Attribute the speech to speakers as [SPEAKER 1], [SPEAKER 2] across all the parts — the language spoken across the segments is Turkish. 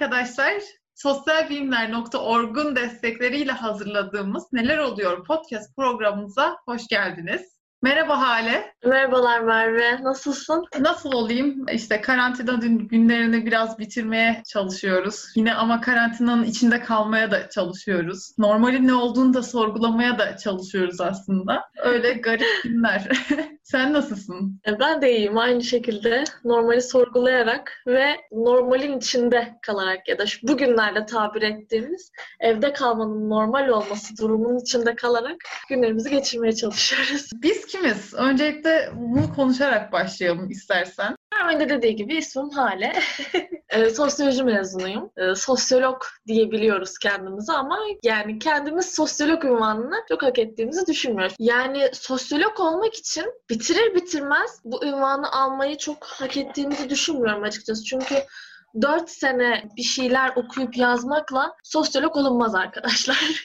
[SPEAKER 1] Arkadaşlar. Sosyalbilimler.org'un destekleriyle hazırladığımız Neler Oluyor podcast programımıza hoş geldiniz. Merhaba Hale.
[SPEAKER 2] Merhabalar Merve. Nasılsın?
[SPEAKER 1] Nasıl olayım? İşte karantina günlerini biraz bitirmeye çalışıyoruz. Yine ama karantinanın içinde kalmaya da çalışıyoruz. Normalin ne olduğunu da sorgulamaya da çalışıyoruz aslında. Öyle garip günler. Sen nasılsın?
[SPEAKER 2] E, ben de iyiyim. Aynı şekilde normali sorgulayarak ve normalin içinde kalarak ya da şu bugünlerde tabir ettiğimiz evde kalmanın normal olması durumunun içinde kalarak günlerimizi geçirmeye çalışıyoruz.
[SPEAKER 1] Biz kimiz? Öncelikle bunu konuşarak başlayalım istersen.
[SPEAKER 2] De dediği gibi ismim Hale. e, sosyoloji mezunuyum. E, sosyolog diyebiliyoruz kendimizi ama yani kendimiz sosyolog ünvanını çok hak ettiğimizi düşünmüyoruz. Yani sosyolog olmak için bitirir bitirmez bu ünvanı almayı çok hak ettiğimizi düşünmüyorum açıkçası. Çünkü 4 sene bir şeyler okuyup yazmakla sosyolog olunmaz arkadaşlar.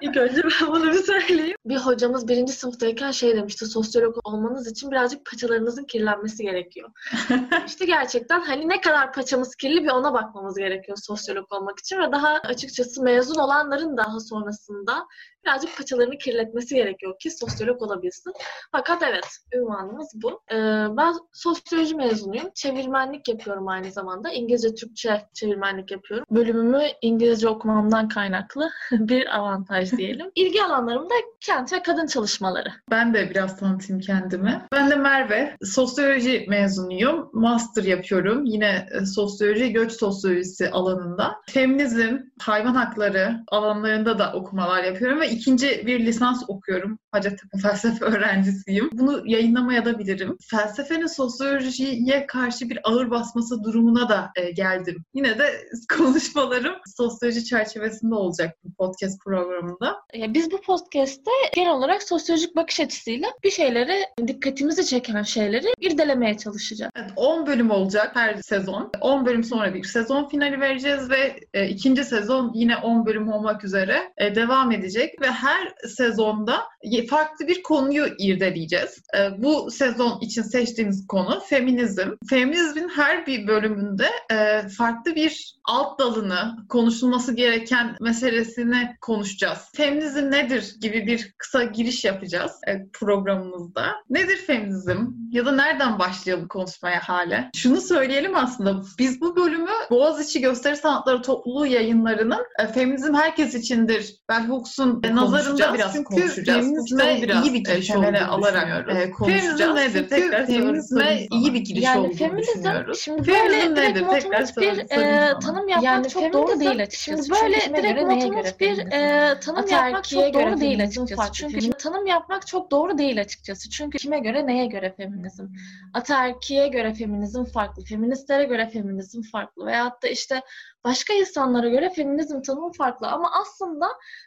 [SPEAKER 2] İlk önce ben bunu bir söyleyeyim. Bir hocamız birinci sınıftayken şey demişti, sosyolog olmanız için birazcık paçalarınızın kirlenmesi gerekiyor. İşte gerçekten hani ne kadar paçamız kirli bir ona bakmamız gerekiyor sosyolog olmak için ve daha açıkçası mezun olanların daha sonrasında birazcık paçalarını kirletmesi gerekiyor ki sosyolog olabilsin. Fakat evet, ünvanımız bu. Ee, ben sosyoloji mezunuyum. Çevirmenlik yapıyorum aynı zamanda. İngilizce, Türkçe çevirmenlik yapıyorum. Bölümümü İngilizce okumamdan kaynaklı bir avantaj diyelim. İlgi alanlarım da kent ve kadın çalışmaları.
[SPEAKER 1] Ben de biraz tanıtayım kendimi. Ben de Merve. Sosyoloji mezunuyum. Master yapıyorum. Yine e, sosyoloji, göç sosyolojisi alanında. Feminizm, hayvan hakları alanlarında da okumalar yapıyorum ve ikinci bir lisans okuyorum. Hacettepe felsefe öğrencisiyim. Bunu yayınlamaya da bilirim. Felsefenin sosyolojiye karşı bir ağır basması durumuna da e, geldim. Yine de konuşmalarım sosyoloji çerçevesinde olacak bu podcast programında.
[SPEAKER 2] Ya biz bu podcast'te genel olarak sosyolojik bakış açısıyla bir şeyleri, dikkatimizi çeken şeyleri irdelemeye çalışacağız.
[SPEAKER 1] Evet, 10 bölüm olacak her sezon. 10 bölüm sonra bir sezon finali vereceğiz ve e, ikinci sezon yine 10 bölüm olmak üzere e, devam edecek ve her sezonda farklı bir konuyu irdeleyeceğiz. E, bu sezon için seçtiğimiz konu feminizm. Feminizmin her bir bölümünde e, farklı bir alt dalını, konuşulması gereken meselesini konuşacağız. Feminizm nedir gibi bir kısa giriş yapacağız e, programımızda. Nedir feminizm? Ya da nereden başlayalım konuşmaya hale? Şunu söyleyelim aslında. Biz bu bölümü Boğaziçi Gösteri Sanatları Topluluğu yayınlarının e, feminizm herkes içindir. Ben Hooks'un e, nazarında biraz çünkü konuşacağız. Feminizme biraz iyi bir giriş olduğunu alarak e, konuşacağız. Feminizm nedir? Tekrar feminizme iyi bir giriş yani olduğunu feminizm, düşünüyoruz.
[SPEAKER 2] Şimdi böyle nedir? Tekrar bir e, tanım yapmak yani çok doğru değil açıkçası. Şimdi böyle direkt motomot bir e, tanım yapmak çok doğru değil açıkçası. Çünkü tanım yapmak çok doğru değil açıkçası. Çünkü kime göre neye göre feminizm? Ataerkiye göre feminizm farklı, feministlere göre feminizm farklı veyahut da işte başka insanlara göre feminizm tanımı farklı. Ama aslında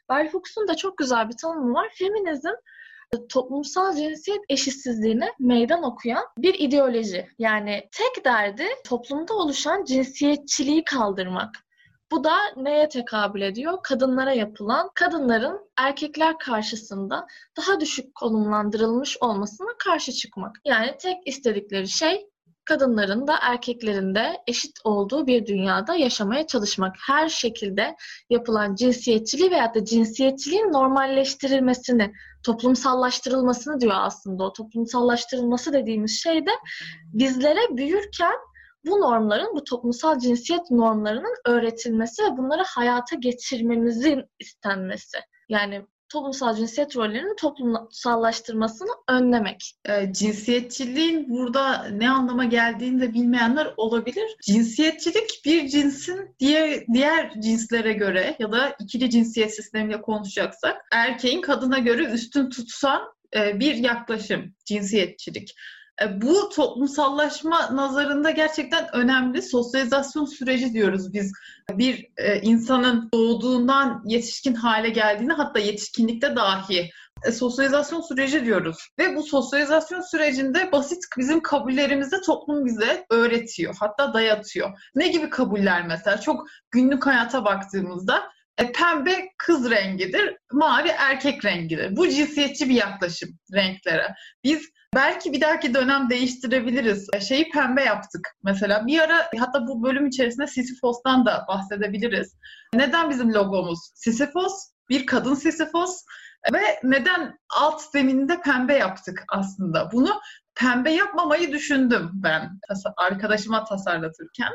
[SPEAKER 2] Bell Hooks'un da çok güzel bir tanımı var. Feminizm toplumsal cinsiyet eşitsizliğine meydan okuyan bir ideoloji. Yani tek derdi toplumda oluşan cinsiyetçiliği kaldırmak. Bu da neye tekabül ediyor? Kadınlara yapılan, kadınların erkekler karşısında daha düşük konumlandırılmış olmasına karşı çıkmak. Yani tek istedikleri şey kadınların da erkeklerin de eşit olduğu bir dünyada yaşamaya çalışmak. Her şekilde yapılan cinsiyetçiliği veya da cinsiyetçiliğin normalleştirilmesini, toplumsallaştırılmasını diyor aslında. O toplumsallaştırılması dediğimiz şey de bizlere büyürken bu normların, bu toplumsal cinsiyet normlarının öğretilmesi ve bunları hayata geçirmemizin istenmesi. Yani toplumsal cinsiyet rollerinin toplumsallaştırmasını önlemek.
[SPEAKER 1] E, cinsiyetçiliğin burada ne anlama geldiğini de bilmeyenler olabilir. Cinsiyetçilik bir cinsin diğer diğer cinslere göre ya da ikili cinsiyet sistemiyle konuşacaksak erkeğin kadına göre üstün tutsan e, bir yaklaşım cinsiyetçilik. E, bu toplumsallaşma nazarında gerçekten önemli. Sosyalizasyon süreci diyoruz biz. Bir e, insanın doğduğundan yetişkin hale geldiğini hatta yetişkinlikte dahi e, sosyalizasyon süreci diyoruz. Ve bu sosyalizasyon sürecinde basit bizim kabullerimizi toplum bize öğretiyor. Hatta dayatıyor. Ne gibi kabuller mesela? Çok günlük hayata baktığımızda e, pembe kız rengidir, mavi erkek rengidir. Bu cinsiyetçi bir yaklaşım renklere. Biz Belki bir dahaki dönem değiştirebiliriz. Şeyi pembe yaptık mesela. Bir ara hatta bu bölüm içerisinde Sisyphos'tan da bahsedebiliriz. Neden bizim logomuz Sisyphos? Bir kadın Sisyphos ve neden alt zemininde pembe yaptık aslında? Bunu pembe yapmamayı düşündüm ben arkadaşıma tasarlatırken.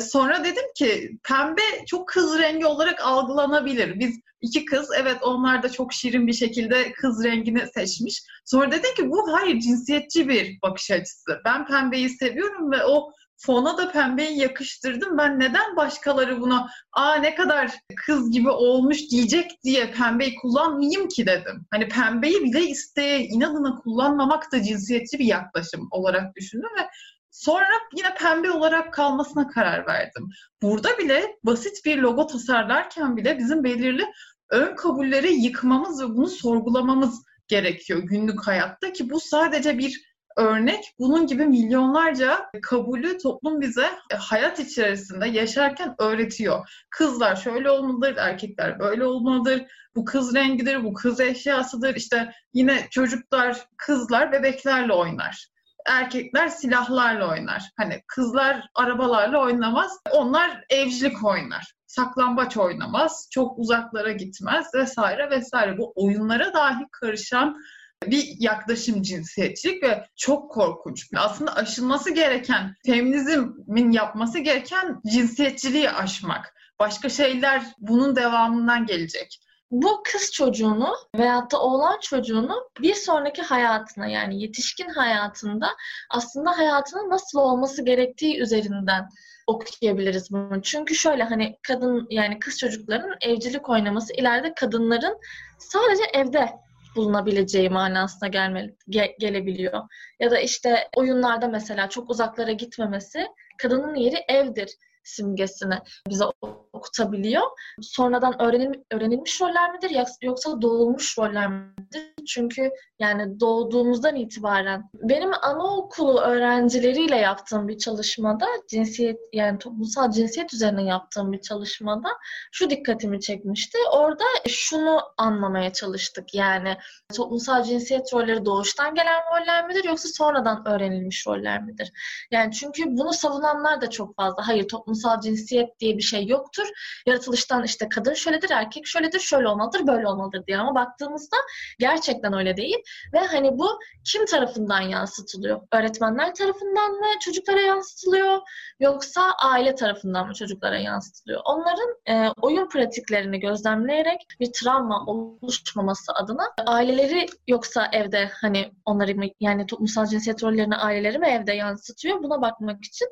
[SPEAKER 1] Sonra dedim ki pembe çok kız rengi olarak algılanabilir. Biz iki kız evet onlar da çok şirin bir şekilde kız rengini seçmiş. Sonra dedim ki bu hayır cinsiyetçi bir bakış açısı. Ben pembeyi seviyorum ve o fona da pembeyi yakıştırdım. Ben neden başkaları buna aa ne kadar kız gibi olmuş diyecek diye pembeyi kullanmayayım ki dedim. Hani pembeyi bile isteye inadına kullanmamak da cinsiyetçi bir yaklaşım olarak düşündüm ve Sonra yine pembe olarak kalmasına karar verdim. Burada bile basit bir logo tasarlarken bile bizim belirli ön kabulleri yıkmamız ve bunu sorgulamamız gerekiyor günlük hayatta ki bu sadece bir örnek. Bunun gibi milyonlarca kabulü toplum bize hayat içerisinde yaşarken öğretiyor. Kızlar şöyle olmalıdır, erkekler böyle olmalıdır. Bu kız rengidir, bu kız eşyasıdır. İşte yine çocuklar, kızlar bebeklerle oynar erkekler silahlarla oynar. Hani kızlar arabalarla oynamaz. Onlar evcilik oynar. Saklambaç oynamaz. Çok uzaklara gitmez vesaire vesaire. Bu oyunlara dahi karışan bir yaklaşım cinsiyetçilik ve çok korkunç. Aslında aşılması gereken, feminizmin yapması gereken cinsiyetçiliği aşmak. Başka şeyler bunun devamından gelecek
[SPEAKER 2] bu kız çocuğunu veyahut da oğlan çocuğunu bir sonraki hayatına yani yetişkin hayatında aslında hayatının nasıl olması gerektiği üzerinden okuyabiliriz bunu. Çünkü şöyle hani kadın yani kız çocukların evcilik oynaması ileride kadınların sadece evde bulunabileceği manasına gelme, ge, gelebiliyor. Ya da işte oyunlarda mesela çok uzaklara gitmemesi kadının yeri evdir simgesini bize okutabiliyor. Sonradan öğrenil, öğrenilmiş roller midir yoksa doğulmuş roller midir? Çünkü yani doğduğumuzdan itibaren benim anaokulu öğrencileriyle yaptığım bir çalışmada cinsiyet yani toplumsal cinsiyet üzerine yaptığım bir çalışmada şu dikkatimi çekmişti. Orada şunu anlamaya çalıştık. Yani toplumsal cinsiyet rolleri doğuştan gelen roller midir yoksa sonradan öğrenilmiş roller midir? Yani çünkü bunu savunanlar da çok fazla. Hayır toplumsal cinsiyet diye bir şey yoktur. Yaratılıştan işte kadın şöyledir, erkek şöyledir, şöyle olmalıdır, böyle olmalıdır diye. Ama baktığımızda gerçekten öyle değil. Ve hani bu kim tarafından yansıtılıyor? Öğretmenler tarafından mı çocuklara yansıtılıyor? Yoksa aile tarafından mı çocuklara yansıtılıyor? Onların e, oyun pratiklerini gözlemleyerek bir travma oluşmaması adına aileleri yoksa evde hani onları yani toplumsal cinsiyet rollerini aileleri mi evde yansıtıyor? Buna bakmak için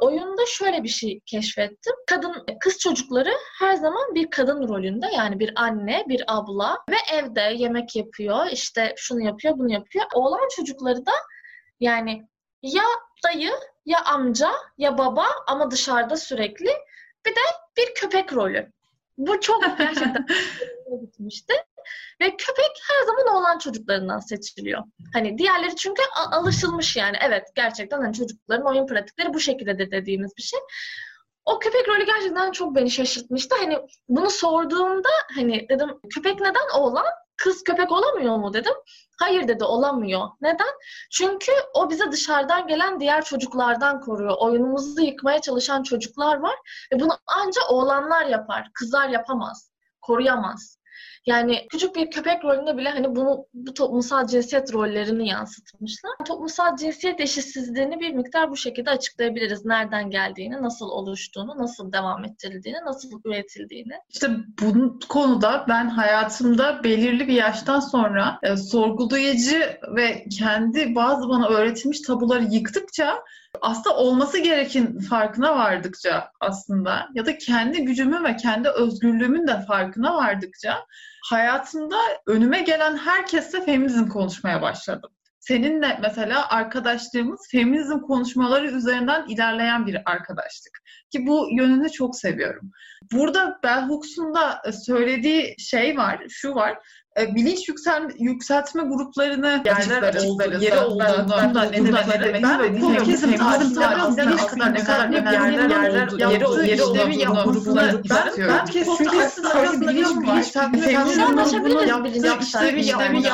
[SPEAKER 2] oyunda şöyle bir şey keşfettim. Kadın kız çocukları her zaman bir kadın rolünde yani bir anne, bir abla ve evde yemek yapıyor, işte şunu yapıyor, bunu yapıyor. Oğlan çocukları da yani ya dayı, ya amca, ya baba ama dışarıda sürekli bir de bir köpek rolü. Bu çok gerçekten gitmişti. Ve köpek her zaman oğlan çocuklarından seçiliyor. Hani diğerleri çünkü alışılmış yani. Evet gerçekten hani çocukların oyun pratikleri bu şekilde de dediğimiz bir şey. O köpek rolü gerçekten çok beni şaşırtmıştı. Hani bunu sorduğumda hani dedim köpek neden oğlan? Kız köpek olamıyor mu dedim. Hayır dedi olamıyor. Neden? Çünkü o bize dışarıdan gelen diğer çocuklardan koruyor. Oyunumuzu yıkmaya çalışan çocuklar var ve bunu ancak oğlanlar yapar. Kızlar yapamaz. Koruyamaz. Yani küçük bir köpek rolünde bile hani bunu bu toplumsal cinsiyet rollerini yansıtmışlar. Toplumsal cinsiyet eşitsizliğini bir miktar bu şekilde açıklayabiliriz. Nereden geldiğini, nasıl oluştuğunu, nasıl devam ettirildiğini, nasıl üretildiğini.
[SPEAKER 1] İşte bu konuda ben hayatımda belirli bir yaştan sonra e, sorgulayıcı ve kendi bazı bana öğretilmiş tabuları yıktıkça aslında olması gereken farkına vardıkça aslında ya da kendi gücümün ve kendi özgürlüğümün de farkına vardıkça hayatımda önüme gelen herkesle feminizm konuşmaya başladım. Seninle mesela arkadaşlığımız feminizm konuşmaları üzerinden ilerleyen bir arkadaşlık. Ki bu yönünü çok seviyorum. Burada Bell Hooks'un da söylediği şey var, şu var. E, bilinç yüksel, yükseltme gruplarını yerler oldu, yeri olduğunu ben, ben, ne demek, ben bu herkesin tarihinde bilinç kadar ne kadar yerler, yerler, yeri, yeri olduğunu yapmasını ben, ben çünkü aslında bilinç yükseltme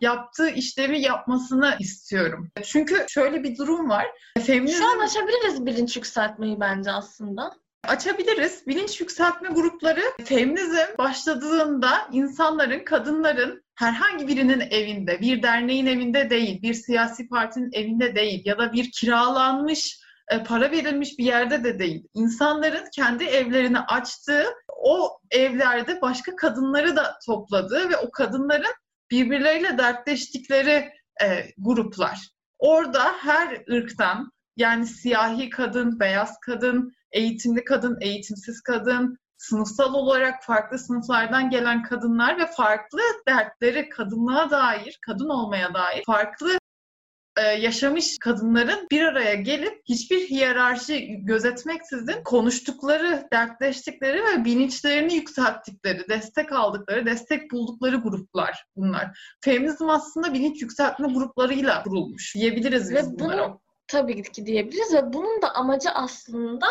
[SPEAKER 1] yaptığı işlevi yapmasını istiyorum. Çünkü şöyle bir durum var.
[SPEAKER 2] Feminizm... Şu an açabiliriz bilinç yükseltmeyi bence aslında.
[SPEAKER 1] Açabiliriz. Bilinç yükseltme grupları feminizm başladığında insanların, kadınların herhangi birinin evinde, bir derneğin evinde değil, bir siyasi partinin evinde değil ya da bir kiralanmış, e, para verilmiş bir yerde de değil. İnsanların kendi evlerini açtığı, o evlerde başka kadınları da topladığı ve o kadınların birbirleriyle dertleştikleri e, gruplar. Orada her ırktan yani siyahi kadın, beyaz kadın, eğitimli kadın, eğitimsiz kadın, sınıfsal olarak farklı sınıflardan gelen kadınlar ve farklı dertleri kadınlığa dair, kadın olmaya dair farklı e, yaşamış kadınların bir araya gelip hiçbir hiyerarşi gözetmeksizin konuştukları, dertleştikleri ve bilinçlerini yükselttikleri, destek aldıkları, destek buldukları gruplar bunlar. Feminizm aslında bilinç yükseltme gruplarıyla kurulmuş diyebiliriz biz ve bunlara. Bunu
[SPEAKER 2] tabii ki diyebiliriz ve bunun da amacı aslında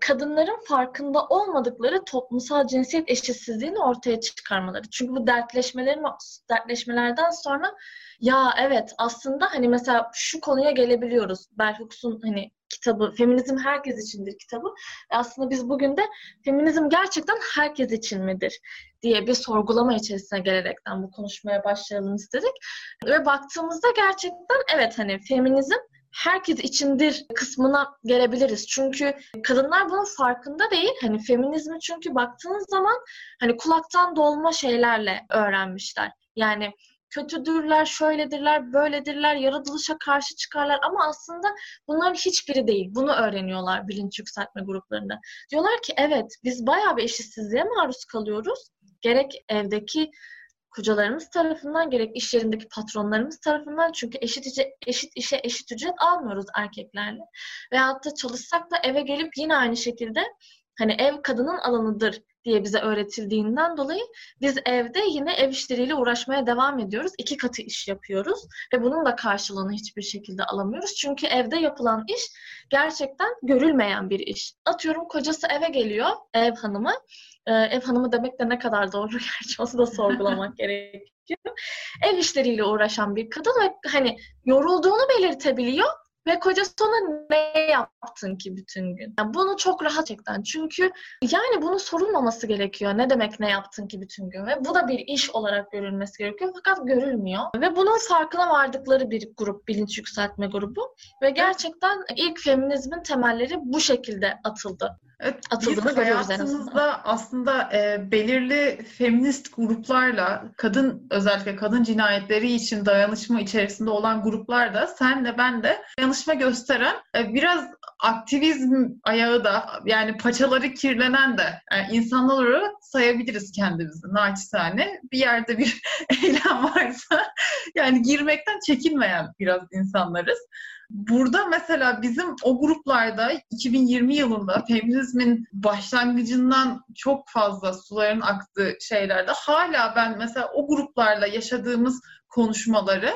[SPEAKER 2] kadınların farkında olmadıkları toplumsal cinsiyet eşitsizliğini ortaya çıkarmaları. Çünkü bu dertleşmelerin dertleşmelerden sonra ya evet aslında hani mesela şu konuya gelebiliyoruz. Bell Hooks'un hani kitabı Feminizm Herkes İçindir kitabı. E aslında biz bugün de feminizm gerçekten herkes için midir diye bir sorgulama içerisine gelerekten bu konuşmaya başlayalım istedik. Ve baktığımızda gerçekten evet hani feminizm herkes içindir kısmına gelebiliriz. Çünkü kadınlar bunun farkında değil. Hani feminizmi çünkü baktığınız zaman hani kulaktan dolma şeylerle öğrenmişler. Yani kötüdürler, şöyledirler, böyledirler, yaratılışa karşı çıkarlar ama aslında bunların hiçbiri değil. Bunu öğreniyorlar bilinç yükseltme gruplarında. Diyorlar ki evet biz bayağı bir eşitsizliğe maruz kalıyoruz. Gerek evdeki kocalarımız tarafından gerek iş yerindeki patronlarımız tarafından çünkü eşit, eşit işe eşit ücret almıyoruz erkeklerle. Veyahut da çalışsak da eve gelip yine aynı şekilde hani ev kadının alanıdır diye bize öğretildiğinden dolayı biz evde yine ev işleriyle uğraşmaya devam ediyoruz. İki katı iş yapıyoruz ve bunun da karşılığını hiçbir şekilde alamıyoruz. Çünkü evde yapılan iş gerçekten görülmeyen bir iş. Atıyorum kocası eve geliyor, ev hanımı. Ee, ev hanımı demek de ne kadar doğru gerçi onu da sorgulamak gerekiyor. Ev işleriyle uğraşan bir kadın ve hani yorulduğunu belirtebiliyor ve kocası ona ne yaptın ki bütün gün? Yani bunu çok rahat çekten. Çünkü yani bunu sorulmaması gerekiyor. Ne demek ne yaptın ki bütün gün? Ve bu da bir iş olarak görülmesi gerekiyor. Fakat görülmüyor. Ve bunun farkına vardıkları bir grup, bilinç yükseltme grubu. Ve gerçekten ilk feminizmin temelleri bu şekilde atıldı.
[SPEAKER 1] Evet, atıldığını görüyoruz hayatımızda aslında e, belirli feminist gruplarla kadın özellikle kadın cinayetleri için dayanışma içerisinde olan gruplar da sen de ben de dayanışma gösteren e, biraz aktivizm ayağı da yani paçaları kirlenen de yani e, insanlar olarak sayabiliriz kendimizi naçizane. Bir yerde bir eylem varsa yani girmekten çekinmeyen biraz insanlarız. Burada mesela bizim o gruplarda 2020 yılında feminizmin başlangıcından çok fazla suların aktığı şeylerde hala ben mesela o gruplarla yaşadığımız konuşmaları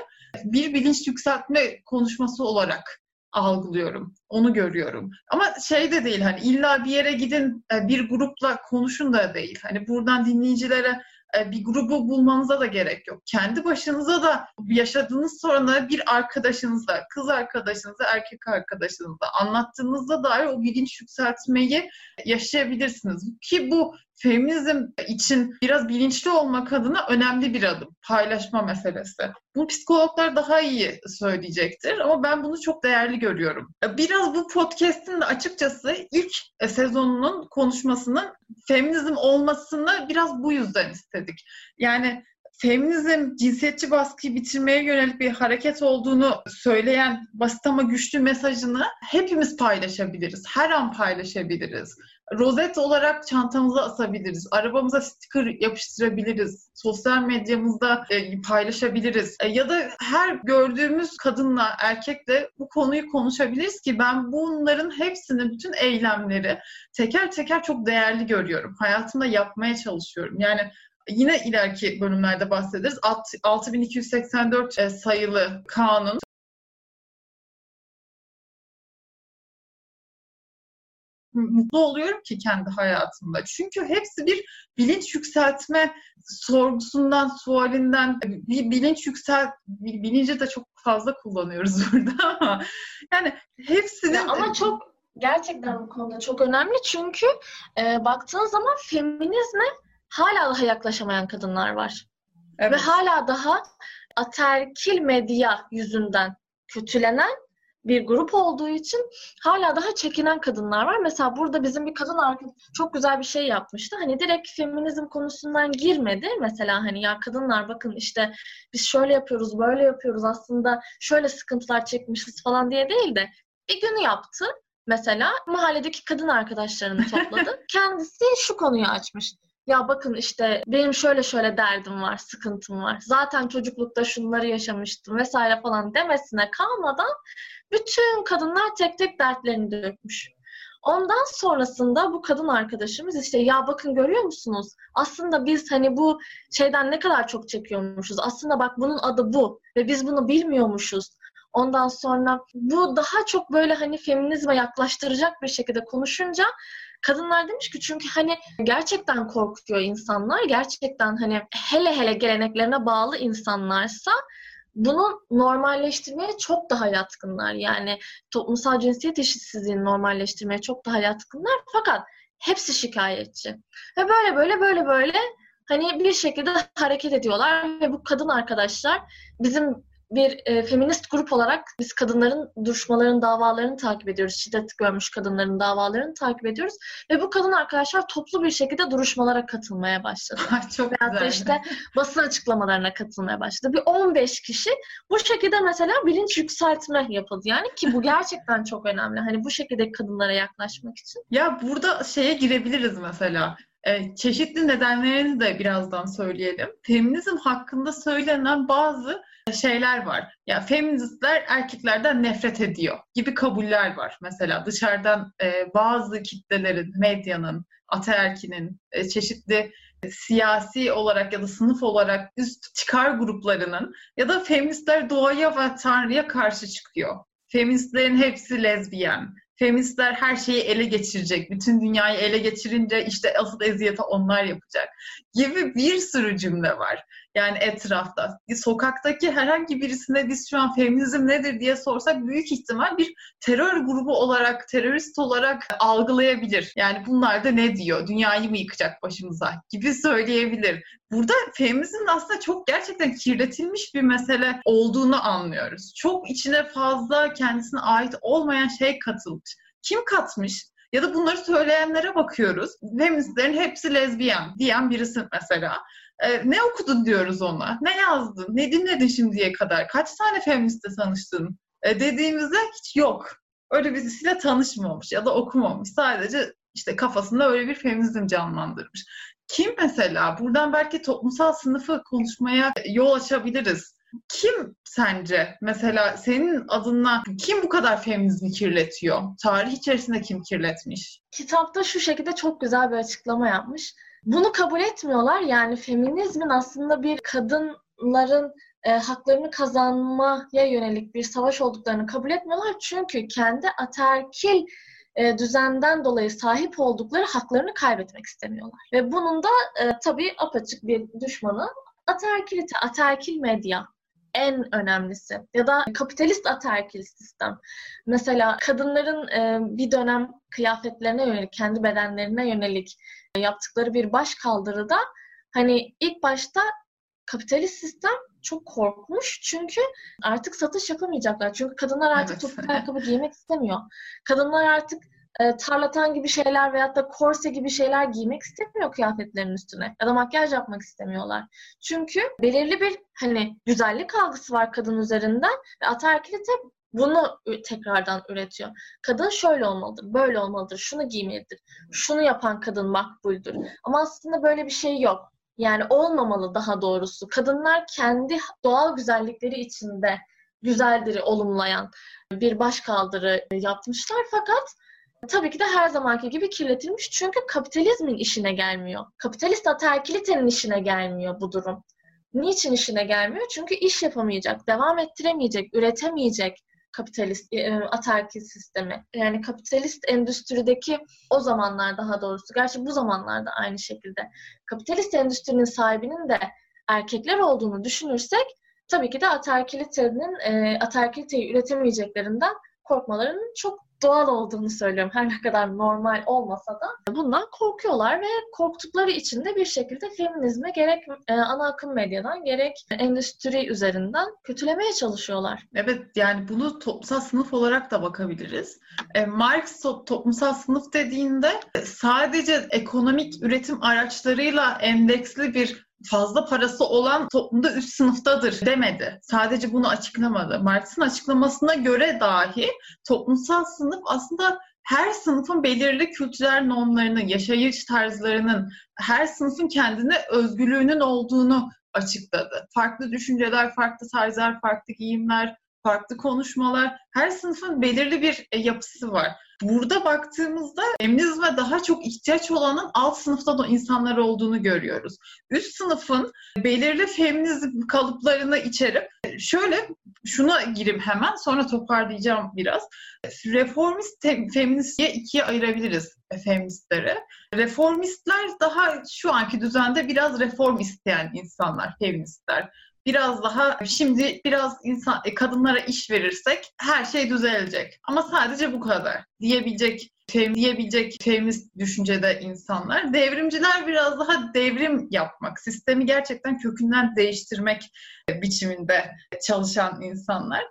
[SPEAKER 1] bir bilinç yükseltme konuşması olarak algılıyorum. Onu görüyorum. Ama şey de değil hani illa bir yere gidin e, bir grupla konuşun da değil. Hani buradan dinleyicilere bir grubu bulmanıza da gerek yok. Kendi başınıza da yaşadığınız sorunları bir arkadaşınızla, kız arkadaşınızla, erkek arkadaşınızla anlattığınızda dair o bilinç yükseltmeyi yaşayabilirsiniz. Ki bu feminizm için biraz bilinçli olmak adına önemli bir adım. Paylaşma meselesi. Bu psikologlar daha iyi söyleyecektir ama ben bunu çok değerli görüyorum. Biraz bu podcast'in de açıkçası ilk sezonunun konuşmasının feminizm olmasını biraz bu yüzden istedik. Yani feminizm cinsiyetçi baskıyı bitirmeye yönelik bir hareket olduğunu söyleyen basit ama güçlü mesajını hepimiz paylaşabiliriz. Her an paylaşabiliriz rozet olarak çantamıza asabiliriz. Arabamıza sticker yapıştırabiliriz. Sosyal medyamızda e, paylaşabiliriz. E, ya da her gördüğümüz kadınla, erkekle bu konuyu konuşabiliriz ki ben bunların hepsini, bütün eylemleri teker teker çok değerli görüyorum. Hayatımda yapmaya çalışıyorum. Yani Yine ileriki bölümlerde bahsederiz. 6284 e, sayılı kanun mutlu oluyorum ki kendi hayatımda. Çünkü hepsi bir bilinç yükseltme sorgusundan, sualinden bir bilinç yükselt bilinci de çok fazla kullanıyoruz burada ama yani hepsini
[SPEAKER 2] ama çok gerçekten bu konuda çok önemli çünkü e, baktığın zaman feminizme hala daha yaklaşamayan kadınlar var. Evet. Ve hala daha aterkil medya yüzünden kötülenen bir grup olduğu için hala daha çekinen kadınlar var. Mesela burada bizim bir kadın arkadaş çok güzel bir şey yapmıştı. Hani direkt feminizm konusundan girmedi. Mesela hani ya kadınlar bakın işte biz şöyle yapıyoruz, böyle yapıyoruz aslında şöyle sıkıntılar çekmişiz falan diye değil de bir günü yaptı. Mesela mahalledeki kadın arkadaşlarını topladı. Kendisi şu konuyu açmış. Ya bakın işte benim şöyle şöyle derdim var, sıkıntım var. Zaten çocuklukta şunları yaşamıştım vesaire falan demesine kalmadan bütün kadınlar tek tek dertlerini dökmüş. Ondan sonrasında bu kadın arkadaşımız işte ya bakın görüyor musunuz? Aslında biz hani bu şeyden ne kadar çok çekiyormuşuz. Aslında bak bunun adı bu ve biz bunu bilmiyormuşuz. Ondan sonra bu daha çok böyle hani feminizme yaklaştıracak bir şekilde konuşunca kadınlar demiş ki çünkü hani gerçekten korkuyor insanlar. Gerçekten hani hele hele geleneklerine bağlı insanlarsa bunu normalleştirmeye çok daha yatkınlar. Yani toplumsal cinsiyet eşitsizliğini normalleştirmeye çok daha yatkınlar. Fakat hepsi şikayetçi. Ve böyle böyle böyle böyle hani bir şekilde hareket ediyorlar ve bu kadın arkadaşlar bizim bir e, feminist grup olarak biz kadınların duruşmaların, davalarını takip ediyoruz. Şiddet görmüş kadınların davalarını takip ediyoruz. Ve bu kadın arkadaşlar toplu bir şekilde duruşmalara katılmaya başladı.
[SPEAKER 1] Çok Veyahut güzel.
[SPEAKER 2] işte basın açıklamalarına katılmaya başladı. Bir 15 kişi bu şekilde mesela bilinç yükseltme yapıldı. Yani ki bu gerçekten çok önemli. Hani bu şekilde kadınlara yaklaşmak için.
[SPEAKER 1] Ya burada şeye girebiliriz mesela. Ee, çeşitli nedenlerini de birazdan söyleyelim. Feminizm hakkında söylenen bazı şeyler var. Ya feministler erkeklerden nefret ediyor gibi kabuller var. Mesela dışarıdan e, bazı kitlelerin, medyanın, ataerkinin, e, çeşitli siyasi olarak ya da sınıf olarak üst çıkar gruplarının ya da feministler doğaya ve tanrıya karşı çıkıyor. Feministlerin hepsi lezbiyen. Feministler her şeyi ele geçirecek. Bütün dünyayı ele geçirince işte asıl eziyeti onlar yapacak gibi bir sürü cümle var. Yani etrafta. Sokaktaki herhangi birisine biz şu an feminizm nedir diye sorsak büyük ihtimal bir terör grubu olarak, terörist olarak algılayabilir. Yani bunlar da ne diyor? Dünyayı mı yıkacak başımıza? Gibi söyleyebilir. Burada feminizmin aslında çok gerçekten kirletilmiş bir mesele olduğunu anlıyoruz. Çok içine fazla kendisine ait olmayan şey katılmış. Kim katmış? Ya da bunları söyleyenlere bakıyoruz. Feministlerin hepsi lezbiyen diyen birisi mesela. Ee, ne okudun diyoruz ona. Ne yazdın? Ne dinledin şimdiye kadar? Kaç tane feministle tanıştın? Ee, dediğimizde hiç yok. Öyle birisiyle tanışmamış ya da okumamış. Sadece işte kafasında öyle bir feminizm canlandırmış. Kim mesela? Buradan belki toplumsal sınıfı konuşmaya yol açabiliriz. Kim sence mesela senin adına kim bu kadar feminizmi kirletiyor? Tarih içerisinde kim kirletmiş?
[SPEAKER 2] Kitapta şu şekilde çok güzel bir açıklama yapmış. Bunu kabul etmiyorlar. Yani feminizmin aslında bir kadınların e, haklarını kazanmaya yönelik bir savaş olduklarını kabul etmiyorlar. Çünkü kendi aterkil e, düzenden dolayı sahip oldukları haklarını kaybetmek istemiyorlar. Ve bunun da e, tabii apaçık bir düşmanı aterkilite, aterkil medya en önemlisi. Ya da kapitalist aterkil sistem. Mesela kadınların e, bir dönem kıyafetlerine yönelik, kendi bedenlerine yönelik yaptıkları bir baş kaldırıda hani ilk başta kapitalist sistem çok korkmuş çünkü artık satış yapamayacaklar. Çünkü kadınlar artık evet. topuklu ayakkabı giymek istemiyor. Kadınlar artık e, tarlatan gibi şeyler veyahut da korse gibi şeyler giymek istemiyor kıyafetlerin üstüne. Ya da makyaj yapmak istemiyorlar. Çünkü belirli bir hani güzellik algısı var kadın üzerinden ve ataerkilite bunu tekrardan üretiyor. Kadın şöyle olmalıdır, böyle olmalıdır, şunu giymelidir, şunu yapan kadın makbuldür. Ama aslında böyle bir şey yok. Yani olmamalı daha doğrusu. Kadınlar kendi doğal güzellikleri içinde güzeldir olumlayan bir başkaldırı yapmışlar fakat tabii ki de her zamanki gibi kirletilmiş. Çünkü kapitalizmin işine gelmiyor. Kapitalist ataerkilitenin işine gelmiyor bu durum. Niçin işine gelmiyor? Çünkü iş yapamayacak, devam ettiremeyecek, üretemeyecek kapitalist e, ataerkil sistemi. Yani kapitalist endüstrideki o zamanlar daha doğrusu, gerçi bu zamanlarda aynı şekilde kapitalist endüstrinin sahibinin de erkekler olduğunu düşünürsek tabii ki de ataerkilitenin e, ataerkiliteyi üretemeyeceklerinden korkmalarının çok doğal olduğunu söylüyorum. Her ne kadar normal olmasa da bundan korkuyorlar ve korktukları için de bir şekilde feminizme gerek e, ana akım medyadan gerek endüstri üzerinden kötülemeye çalışıyorlar.
[SPEAKER 1] Evet yani bunu toplumsal sınıf olarak da bakabiliriz. E, Marx to- toplumsal sınıf dediğinde sadece ekonomik üretim araçlarıyla endeksli bir fazla parası olan toplumda üst sınıftadır demedi. Sadece bunu açıklamadı. Marx'ın açıklamasına göre dahi toplumsal sınıf aslında her sınıfın belirli kültürel normlarının, yaşayış tarzlarının, her sınıfın kendine özgürlüğünün olduğunu açıkladı. Farklı düşünceler, farklı tarzlar, farklı giyimler, farklı konuşmalar, her sınıfın belirli bir e, yapısı var. Burada baktığımızda feminizme daha çok ihtiyaç olanın alt sınıfta da insanlar olduğunu görüyoruz. Üst sınıfın belirli feminizm kalıplarını içerip şöyle şuna gireyim hemen sonra toparlayacağım biraz. Reformist feminist diye ikiye ayırabiliriz feministleri. Reformistler daha şu anki düzende biraz reform isteyen insanlar, feministler biraz daha şimdi biraz insan e, kadınlara iş verirsek her şey düzelecek. Ama sadece bu kadar diyebilecek fem, diyebilecek feminist düşüncede insanlar. Devrimciler biraz daha devrim yapmak, sistemi gerçekten kökünden değiştirmek biçiminde çalışan insanlar.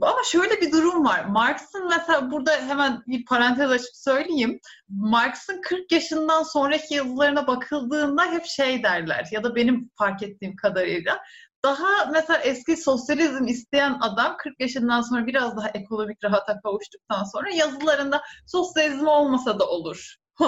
[SPEAKER 1] Ama şöyle bir durum var. Marx'ın mesela burada hemen bir parantez açıp söyleyeyim. Marx'ın 40 yaşından sonraki yazılarına bakıldığında hep şey derler ya da benim fark ettiğim kadarıyla daha mesela eski sosyalizm isteyen adam 40 yaşından sonra biraz daha ekonomik rahata kavuştuktan sonra yazılarında sosyalizm olmasa da olur.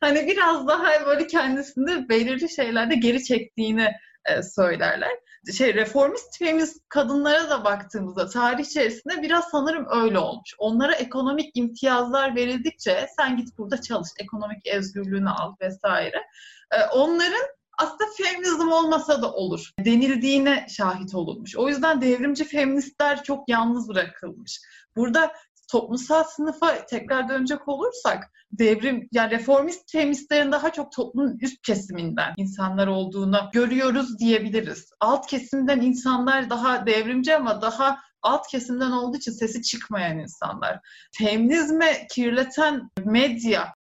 [SPEAKER 1] hani biraz daha böyle kendisinde belirli şeylerde geri çektiğini e, söylerler. Şey reformist feminist kadınlara da baktığımızda tarih içerisinde biraz sanırım öyle olmuş. Onlara ekonomik imtiyazlar verildikçe sen git burada çalış, ekonomik özgürlüğünü al vesaire. E, onların aslında feminizm olmasa da olur denildiğine şahit olunmuş. O yüzden devrimci feministler çok yalnız bırakılmış. Burada toplumsal sınıfa tekrar dönecek olursak devrim yani reformist feministlerin daha çok toplumun üst kesiminden insanlar olduğunu görüyoruz diyebiliriz. Alt kesimden insanlar daha devrimci ama daha alt kesimden olduğu için sesi çıkmayan insanlar. Feminizme kirleten medya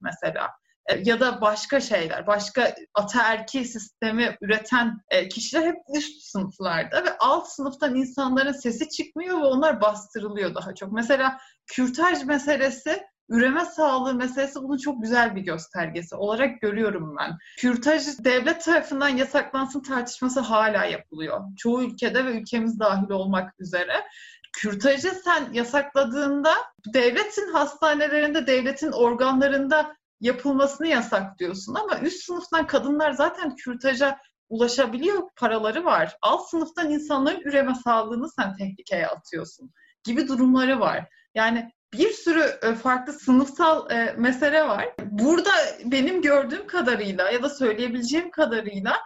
[SPEAKER 1] mesela ya da başka şeyler, başka ataerki sistemi üreten e, kişiler hep üst sınıflarda ve alt sınıftan insanların sesi çıkmıyor ve onlar bastırılıyor daha çok. Mesela kürtaj meselesi üreme sağlığı meselesi bunun çok güzel bir göstergesi olarak görüyorum ben. Kürtaj devlet tarafından yasaklansın tartışması hala yapılıyor. Çoğu ülkede ve ülkemiz dahil olmak üzere. Kürtajı sen yasakladığında devletin hastanelerinde, devletin organlarında yapılmasını yasaklıyorsun ama üst sınıftan kadınlar zaten kürtaja ulaşabiliyor, paraları var. Alt sınıftan insanların üreme sağlığını sen tehlikeye atıyorsun gibi durumları var. Yani bir sürü e, farklı sınıfsal e, mesele var. Burada benim gördüğüm kadarıyla ya da söyleyebileceğim kadarıyla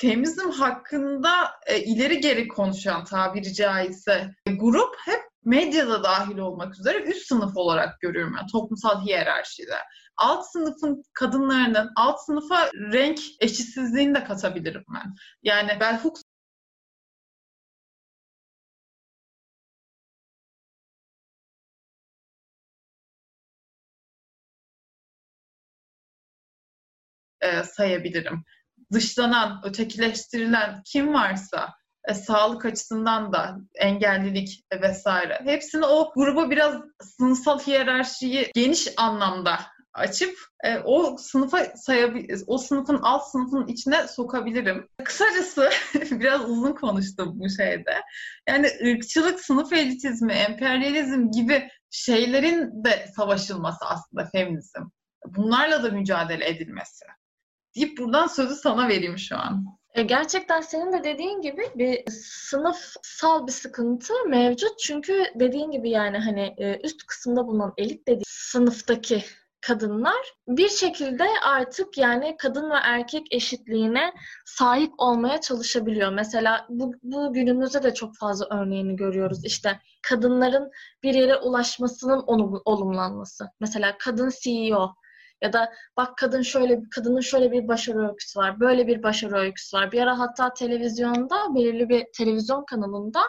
[SPEAKER 1] feminizm hakkında e, ileri geri konuşan tabiri caizse grup hep medyada dahil olmak üzere üst sınıf olarak görüyorum yani toplumsal hiyerarşide. Alt sınıfın kadınlarının alt sınıfa renk eşitsizliğini de katabilirim ben. Yani Bell Hooks e, sayabilirim. Dışlanan, ötekileştirilen kim varsa e, sağlık açısından da engellilik vesaire. Hepsini o gruba biraz sınıfsal hiyerarşiyi geniş anlamda açıp e, o sınıfa sayabilir, o sınıfın alt sınıfın içine sokabilirim. Kısacası biraz uzun konuştum bu şeyde. Yani ırkçılık, sınıf elitizmi, emperyalizm gibi şeylerin de savaşılması aslında feminizm. Bunlarla da mücadele edilmesi. Deyip buradan sözü sana vereyim şu an.
[SPEAKER 2] E, gerçekten senin de dediğin gibi bir sınıfsal bir sıkıntı mevcut. Çünkü dediğin gibi yani hani e, üst kısımda bulunan elit dediği sınıftaki kadınlar bir şekilde artık yani kadın ve erkek eşitliğine sahip olmaya çalışabiliyor. Mesela bu, bu günümüzde de çok fazla örneğini görüyoruz. İşte kadınların bir yere ulaşmasının olumlanması. Mesela kadın CEO ya da bak kadın şöyle kadının şöyle bir başarı öyküsü var. Böyle bir başarı öyküsü var. Bir ara hatta televizyonda belirli bir televizyon kanalında